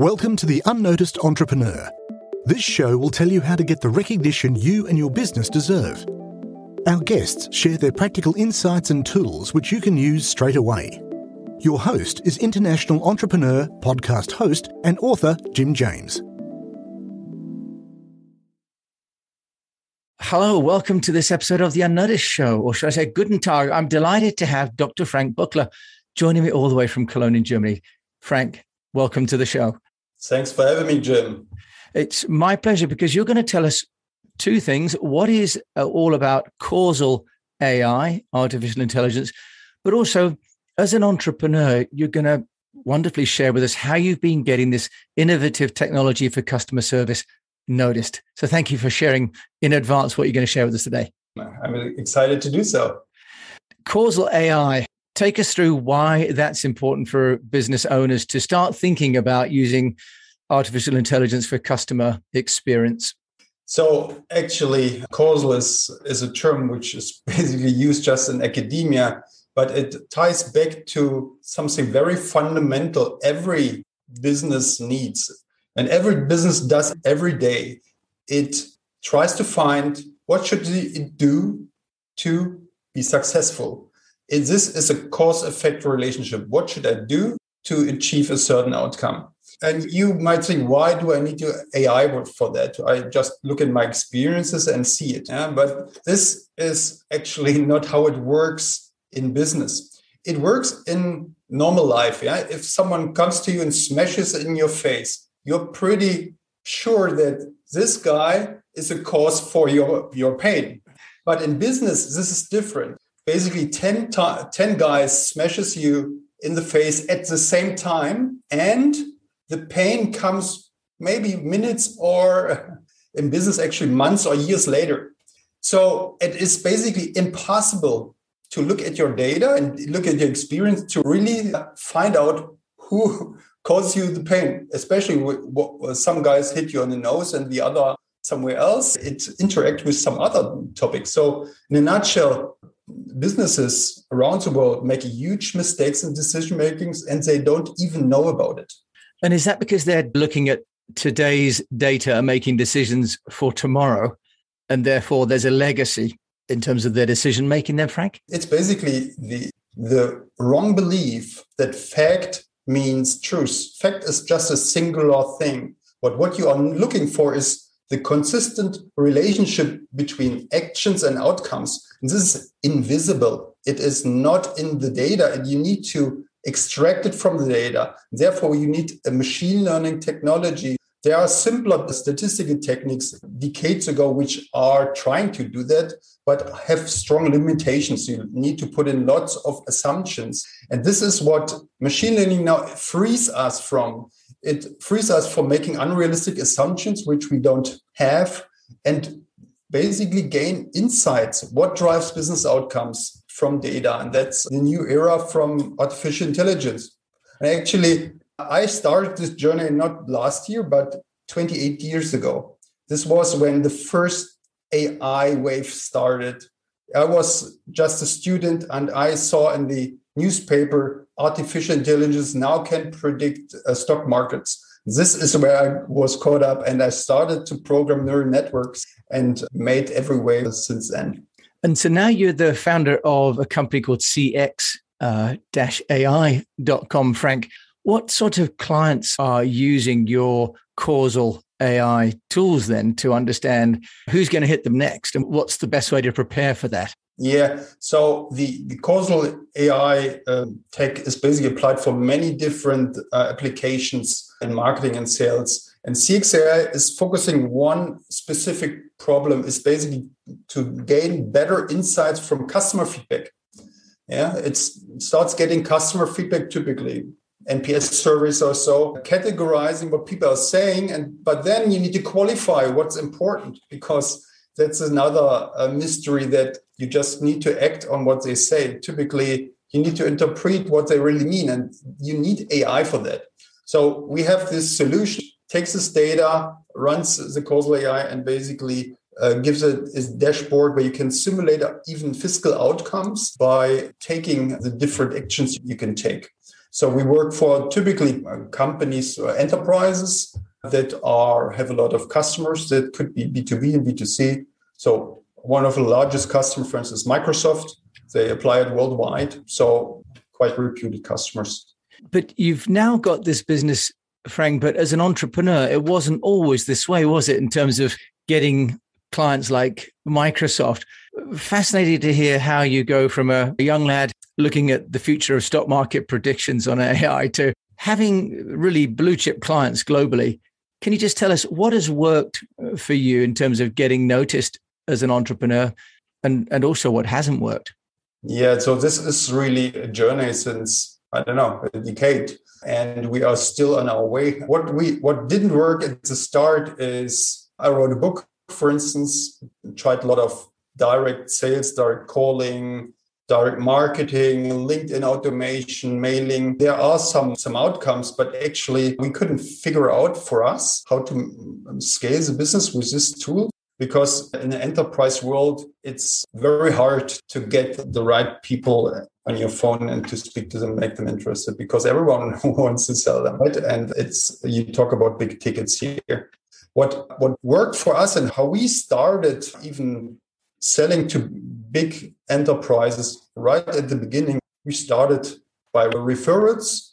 Welcome to The Unnoticed Entrepreneur. This show will tell you how to get the recognition you and your business deserve. Our guests share their practical insights and tools which you can use straight away. Your host is international entrepreneur, podcast host, and author Jim James. Hello, welcome to this episode of The Unnoticed Show, or should I say, Guten Tag. I'm delighted to have Dr. Frank Buckler joining me all the way from Cologne in Germany. Frank, welcome to the show. Thanks for having me, Jim. It's my pleasure because you're going to tell us two things. What is uh, all about causal AI, artificial intelligence, but also as an entrepreneur, you're going to wonderfully share with us how you've been getting this innovative technology for customer service noticed. So thank you for sharing in advance what you're going to share with us today. I'm excited to do so. Causal AI. Take us through why that's important for business owners to start thinking about using artificial intelligence for customer experience. So actually, causal is, is a term which is basically used just in academia, but it ties back to something very fundamental every business needs and every business does every day. It tries to find what should it do to be successful. This is a cause effect relationship. What should I do to achieve a certain outcome? And you might think, why do I need to AI for that? I just look at my experiences and see it. Yeah? But this is actually not how it works in business. It works in normal life. Yeah. If someone comes to you and smashes in your face, you're pretty sure that this guy is a cause for your, your pain. But in business, this is different. Basically, 10, 10 guys smashes you in the face at the same time and the pain comes maybe minutes or in business actually months or years later. So it is basically impossible to look at your data and look at your experience to really find out who caused you the pain especially what some guys hit you on the nose and the other somewhere else. It interact with some other topic so in a nutshell businesses around the world make huge mistakes in decision makings and they don't even know about it and is that because they're looking at today's data and making decisions for tomorrow? And therefore, there's a legacy in terms of their decision making, then, Frank? It's basically the, the wrong belief that fact means truth. Fact is just a singular thing. But what you are looking for is the consistent relationship between actions and outcomes. This is invisible. It is not in the data, and you need to extract it from the data. Therefore, you need a machine learning technology. There are simpler statistical techniques decades ago which are trying to do that, but have strong limitations. You need to put in lots of assumptions. And this is what machine learning now frees us from. It frees us from making unrealistic assumptions, which we don't have, and basically gain insights. What drives business outcomes? from data. And that's the new era from artificial intelligence. And actually, I started this journey not last year, but 28 years ago. This was when the first AI wave started. I was just a student and I saw in the newspaper artificial intelligence now can predict uh, stock markets. This is where I was caught up and I started to program neural networks and made every wave since then. And so now you're the founder of a company called CX uh, AI.com, Frank. What sort of clients are using your causal AI tools then to understand who's going to hit them next and what's the best way to prepare for that? Yeah, so the, the causal AI uh, tech is basically applied for many different uh, applications in marketing and sales. And CXAI is focusing one specific problem is basically to gain better insights from customer feedback. Yeah, it starts getting customer feedback typically, NPS surveys or so, categorizing what people are saying, and but then you need to qualify what's important because that's another uh, mystery that you just need to act on what they say. Typically, you need to interpret what they really mean, and you need AI for that. So we have this solution takes this data, runs the causal AI, and basically uh, gives it a dashboard where you can simulate even fiscal outcomes by taking the different actions you can take. So we work for typically uh, companies or enterprises that are have a lot of customers that could be B2B and B2C. So one of the largest customers, for instance, Microsoft, they apply it worldwide. So quite reputed customers. But you've now got this business, Frank, but as an entrepreneur, it wasn't always this way, was it, in terms of getting clients like Microsoft? Fascinated to hear how you go from a young lad looking at the future of stock market predictions on AI to having really blue chip clients globally. Can you just tell us what has worked for you in terms of getting noticed as an entrepreneur and, and also what hasn't worked? Yeah, so this is really a journey since, I don't know, a decade. And we are still on our way. What we what didn't work at the start is I wrote a book, for instance, tried a lot of direct sales, direct calling, direct marketing, LinkedIn automation, mailing. There are some, some outcomes, but actually we couldn't figure out for us how to scale the business with this tool because in the enterprise world, it's very hard to get the right people on your phone and to speak to them, make them interested because everyone wants to sell them, right? And it's, you talk about big tickets here. What, what worked for us and how we started even selling to big enterprises right at the beginning. We started by referrals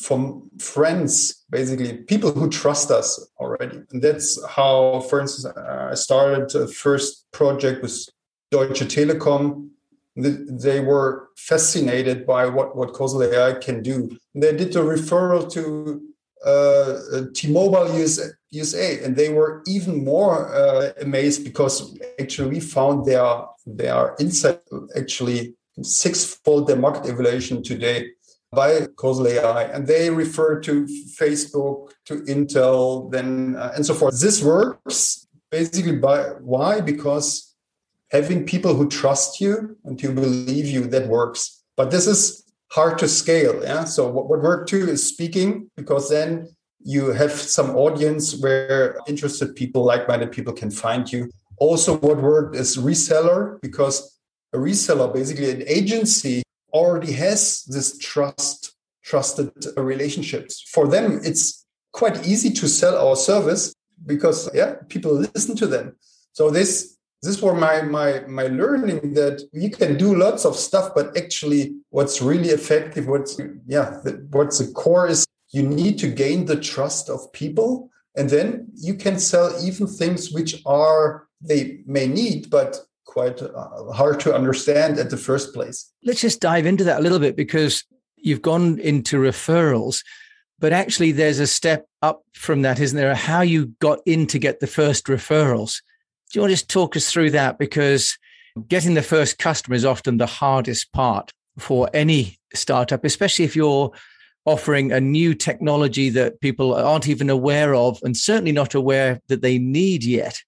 from friends, basically people who trust us already. And that's how, for instance, I started a first project with Deutsche Telekom. They were fascinated by what, what causal AI can do. They did a referral to uh, T-Mobile USA, USA, and they were even more uh, amazed because actually we found their their insight actually sixfold their market evaluation today by causal AI, and they refer to Facebook, to Intel, then uh, and so forth. This works basically by why because having people who trust you and who believe you that works. But this is hard to scale. Yeah. So what, what worked too is speaking because then you have some audience where interested people, like-minded people can find you. Also, what worked is reseller because a reseller, basically an agency, already has this trust, trusted relationships. For them, it's quite easy to sell our service because yeah, people listen to them. So this this was my my my learning that you can do lots of stuff but actually what's really effective what's yeah what's the core is you need to gain the trust of people and then you can sell even things which are they may need but quite uh, hard to understand at the first place let's just dive into that a little bit because you've gone into referrals but actually there's a step up from that isn't there how you got in to get the first referrals do you want to just talk us through that? Because getting the first customer is often the hardest part for any startup, especially if you're offering a new technology that people aren't even aware of and certainly not aware that they need yet.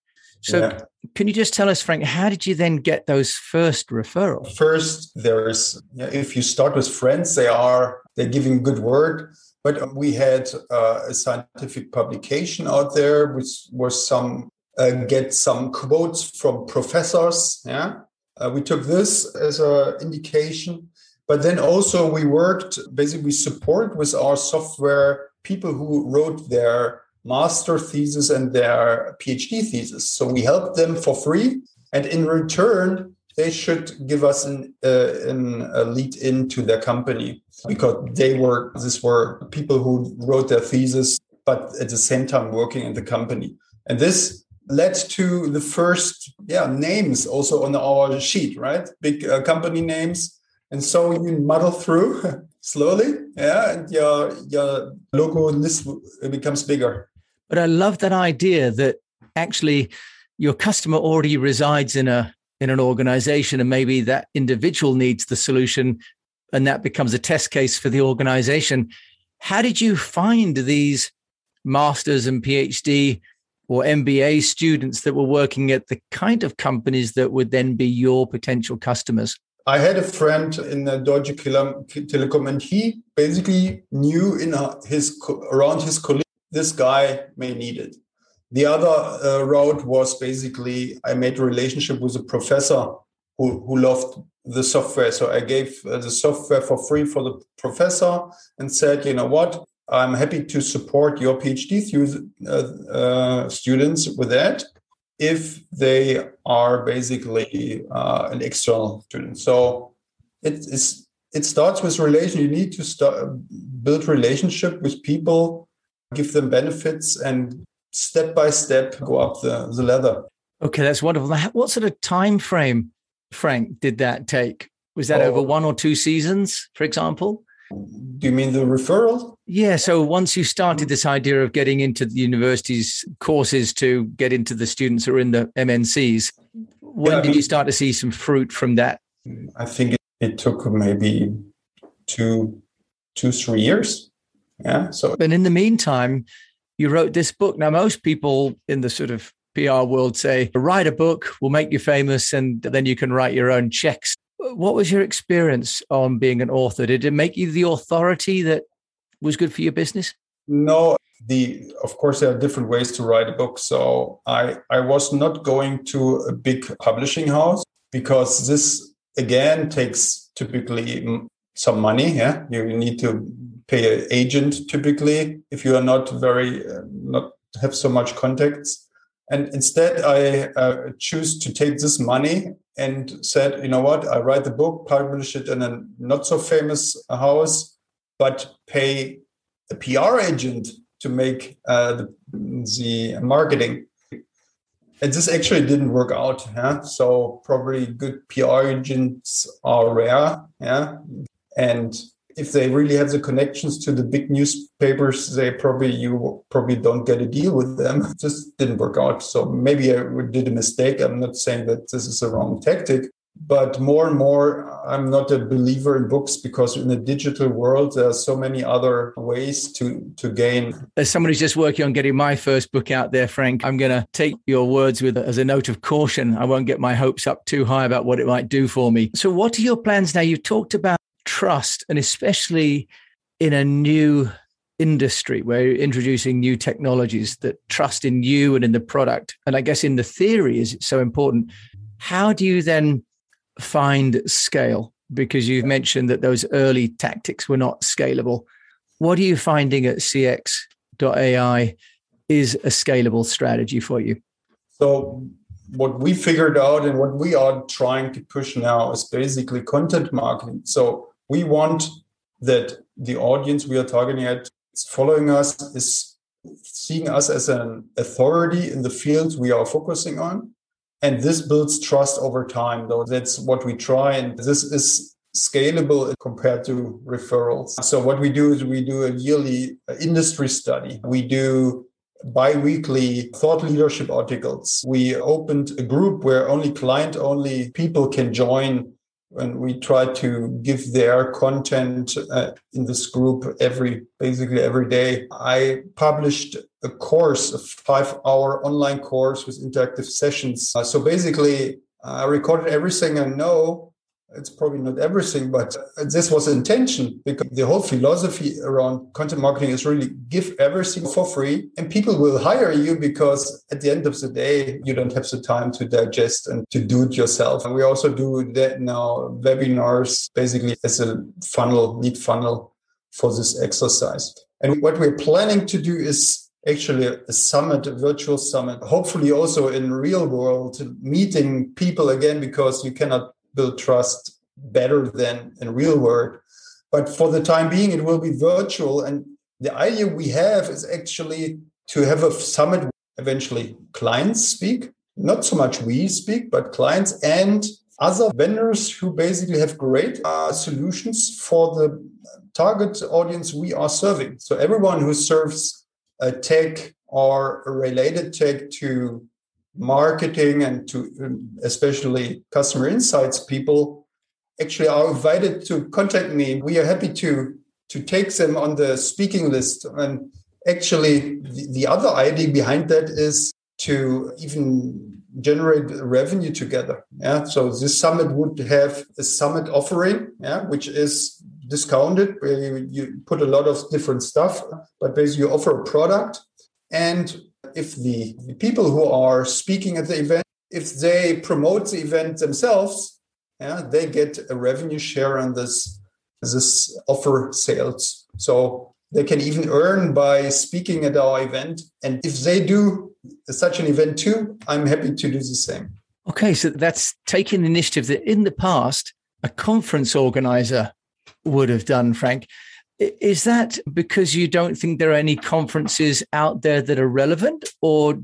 So, yeah. can you just tell us, Frank, how did you then get those first referrals? First, there's if you start with friends, they are they're giving good word. But we had uh, a scientific publication out there, which was some uh, get some quotes from professors. Yeah, uh, we took this as an indication, but then also we worked basically support with our software people who wrote their master thesis and their PhD thesis. So we help them for free, and in return, they should give us an, uh, an, a lead into their company because they were these were people who wrote their thesis, but at the same time working in the company. And this led to the first yeah names also on our sheet right big uh, company names and so you muddle through slowly yeah and your your logo list becomes bigger but i love that idea that actually your customer already resides in a in an organization and maybe that individual needs the solution and that becomes a test case for the organization how did you find these masters and phd or MBA students that were working at the kind of companies that would then be your potential customers? I had a friend in the Deutsche Telekom, and he basically knew in uh, his around his colleague this guy may need it. The other uh, route was basically I made a relationship with a professor who, who loved the software. So I gave uh, the software for free for the professor and said, you know what, I'm happy to support your PhD uh, uh, students with that if they are basically uh, an external student. So it is it starts with relation. You need to start build relationship with people, give them benefits, and step by step go up the, the ladder. Okay, that's wonderful. What sort of time frame, Frank, did that take? Was that oh, over one or two seasons, for example? Do you mean the referral? Yeah. So once you started this idea of getting into the university's courses to get into the students who are in the MNCs, when yeah, did mean, you start to see some fruit from that? I think it, it took maybe two, two, three years. Yeah. So, and in the meantime, you wrote this book. Now, most people in the sort of PR world say, write a book, will make you famous, and then you can write your own checks what was your experience on being an author? Did it make you the authority that was good for your business? No, the of course there are different ways to write a book. So I I was not going to a big publishing house because this again takes typically some money. Yeah, you need to pay an agent typically if you are not very uh, not have so much contacts. And instead, I uh, choose to take this money and said, you know what, I write the book, publish it in a not so famous house, but pay a PR agent to make uh, the, the marketing. And this actually didn't work out. Yeah? So probably good PR agents are rare. Yeah. And if they really have the connections to the big newspapers, they probably you probably don't get a deal with them. It just didn't work out. So maybe I did a mistake. I'm not saying that this is a wrong tactic, but more and more i'm not a believer in books because in the digital world there are so many other ways to to gain as somebody who's just working on getting my first book out there frank i'm going to take your words with as a note of caution i won't get my hopes up too high about what it might do for me so what are your plans now you've talked about trust, and especially in a new industry where you're introducing new technologies that trust in you and in the product. And I guess in the theory is it so important. How do you then find scale? Because you've mentioned that those early tactics were not scalable. What are you finding at CX.ai is a scalable strategy for you? So what we figured out and what we are trying to push now is basically content marketing. So we want that the audience we are targeting at is following us, is seeing us as an authority in the fields we are focusing on. And this builds trust over time, though. That's what we try. And this is scalable compared to referrals. So what we do is we do a yearly uh, industry study. We do bi-weekly thought leadership articles. We opened a group where only client only people can join and we try to give their content uh, in this group every basically every day. I published a course a five hour online course with interactive sessions. Uh, so basically i recorded everything i know it's probably not everything, but this was intention because the whole philosophy around content marketing is really give everything for free and people will hire you because at the end of the day, you don't have the time to digest and to do it yourself. And we also do that now webinars basically as a funnel, lead funnel for this exercise. And what we're planning to do is actually a summit, a virtual summit, hopefully also in real world meeting people again, because you cannot build trust better than in real world. But for the time being, it will be virtual. And the idea we have is actually to have a summit eventually clients speak, not so much we speak, but clients and other vendors who basically have great uh, solutions for the target audience we are serving. So everyone who serves a tech or related tech to marketing and to um, especially customer insights people actually are invited to contact me. We are happy to to take them on the speaking list. And actually, the, the other idea behind that is to even generate revenue together. Yeah. So this summit would have a summit offering, yeah, which is discounted where you, you put a lot of different stuff, but basically you offer a product and if the, the people who are speaking at the event, if they promote the event themselves, yeah, they get a revenue share on this this offer sales. So they can even earn by speaking at our event. And if they do such an event too, I'm happy to do the same. Okay, so that's taking initiative that in the past a conference organizer would have done, Frank. Is that because you don't think there are any conferences out there that are relevant, or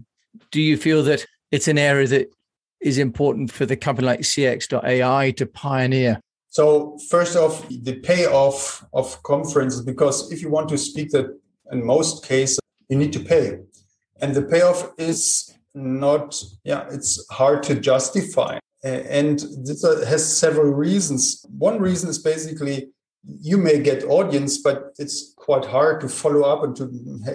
do you feel that it's an area that is important for the company like CX.ai to pioneer? So first off, the payoff of conferences, because if you want to speak that in most cases, you need to pay. And the payoff is not, yeah, it's hard to justify. And this uh, has several reasons. One reason is basically you may get audience, but it's quite hard to follow up and to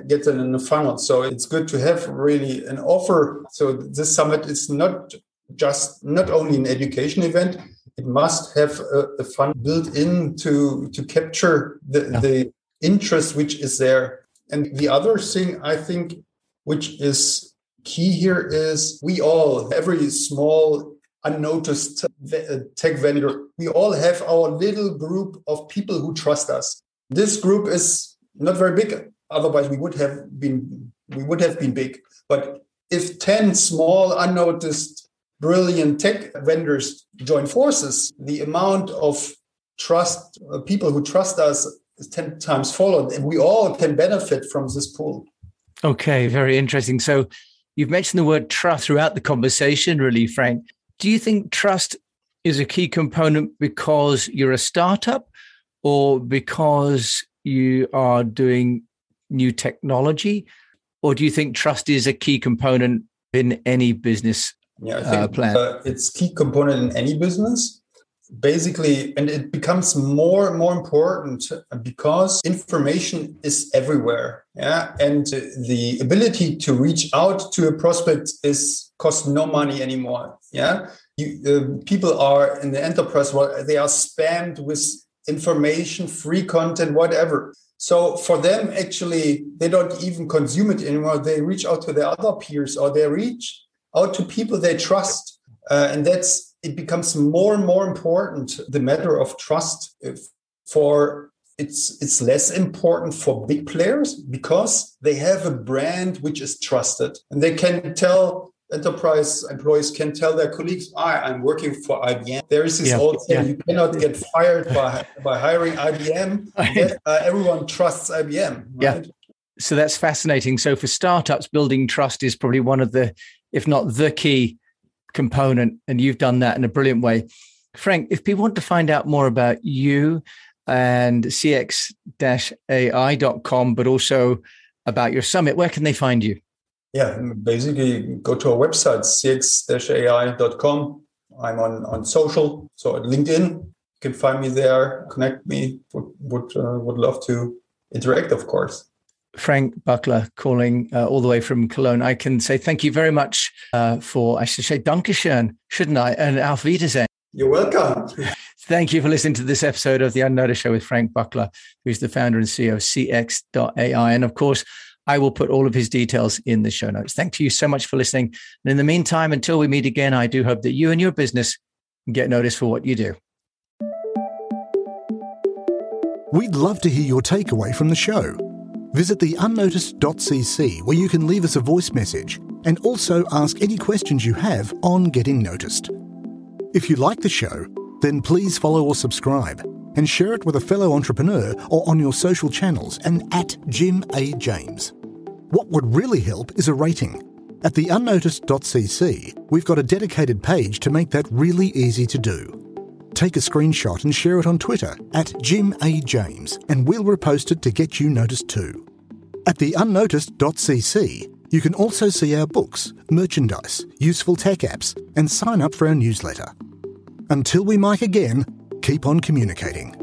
get them in the funnel. So it's good to have really an offer. So this summit is not just not only an education event, it must have a, a fund built in to, to capture the, yeah. the interest which is there. And the other thing I think which is key here is we all, every small unnoticed tech vendor, we all have our little group of people who trust us. This group is not very big. Otherwise, we would have been we would have been big. But if 10 small unnoticed brilliant tech vendors join forces, the amount of trust, uh, people who trust us is 10 times followed, and we all can benefit from this pool. Okay, very interesting. So you've mentioned the word trust throughout the conversation, really, Frank. Do you think trust is a key component because you're a startup or because you are doing new technology? Or do you think trust is a key component in any business yeah, I uh, think uh, plan. Uh, it's key component in any business. Basically, and it becomes more and more important because information is everywhere. Yeah, and the ability to reach out to a prospect is cost no money anymore. Yeah, you, uh, people are in the enterprise world; they are spammed with information, free content, whatever. So for them, actually, they don't even consume it anymore. They reach out to their other peers or they reach out to people they trust. Uh, and that's it becomes more and more important the matter of trust for it's it's less important for big players because they have a brand which is trusted and they can tell enterprise employees can tell their colleagues I, i'm working for ibm there is this yeah, old saying yeah. you cannot get fired by, by hiring ibm uh, everyone trusts ibm right? yeah so that's fascinating so for startups building trust is probably one of the if not the key component. And you've done that in a brilliant way. Frank, if people want to find out more about you and cx-ai.com, but also about your summit, where can they find you? Yeah, basically go to our website, cx-ai.com. I'm on, on social, so at LinkedIn, you can find me there, connect me, would, would, uh, would love to interact, of course. Frank Buckler calling uh, all the way from Cologne. I can say thank you very much uh, for, I should say, Dankeschön, shouldn't I? And Auf Wiedersehen. You're welcome. Thank you for listening to this episode of the Unnoticed Show with Frank Buckler, who's the founder and CEO of CX.ai. And of course, I will put all of his details in the show notes. Thank you so much for listening. And in the meantime, until we meet again, I do hope that you and your business get noticed for what you do. We'd love to hear your takeaway from the show Visit the unnoticed.cc where you can leave us a voice message and also ask any questions you have on getting noticed. If you like the show, then please follow or subscribe and share it with a fellow entrepreneur or on your social channels and at Jim A. James. What would really help is a rating. At the unnoticed.cc, we've got a dedicated page to make that really easy to do take a screenshot and share it on Twitter at Jim A. James, and we'll repost it to get you noticed too. At the unnoticed.cc, you can also see our books, merchandise, useful tech apps, and sign up for our newsletter. Until we mic again, keep on communicating.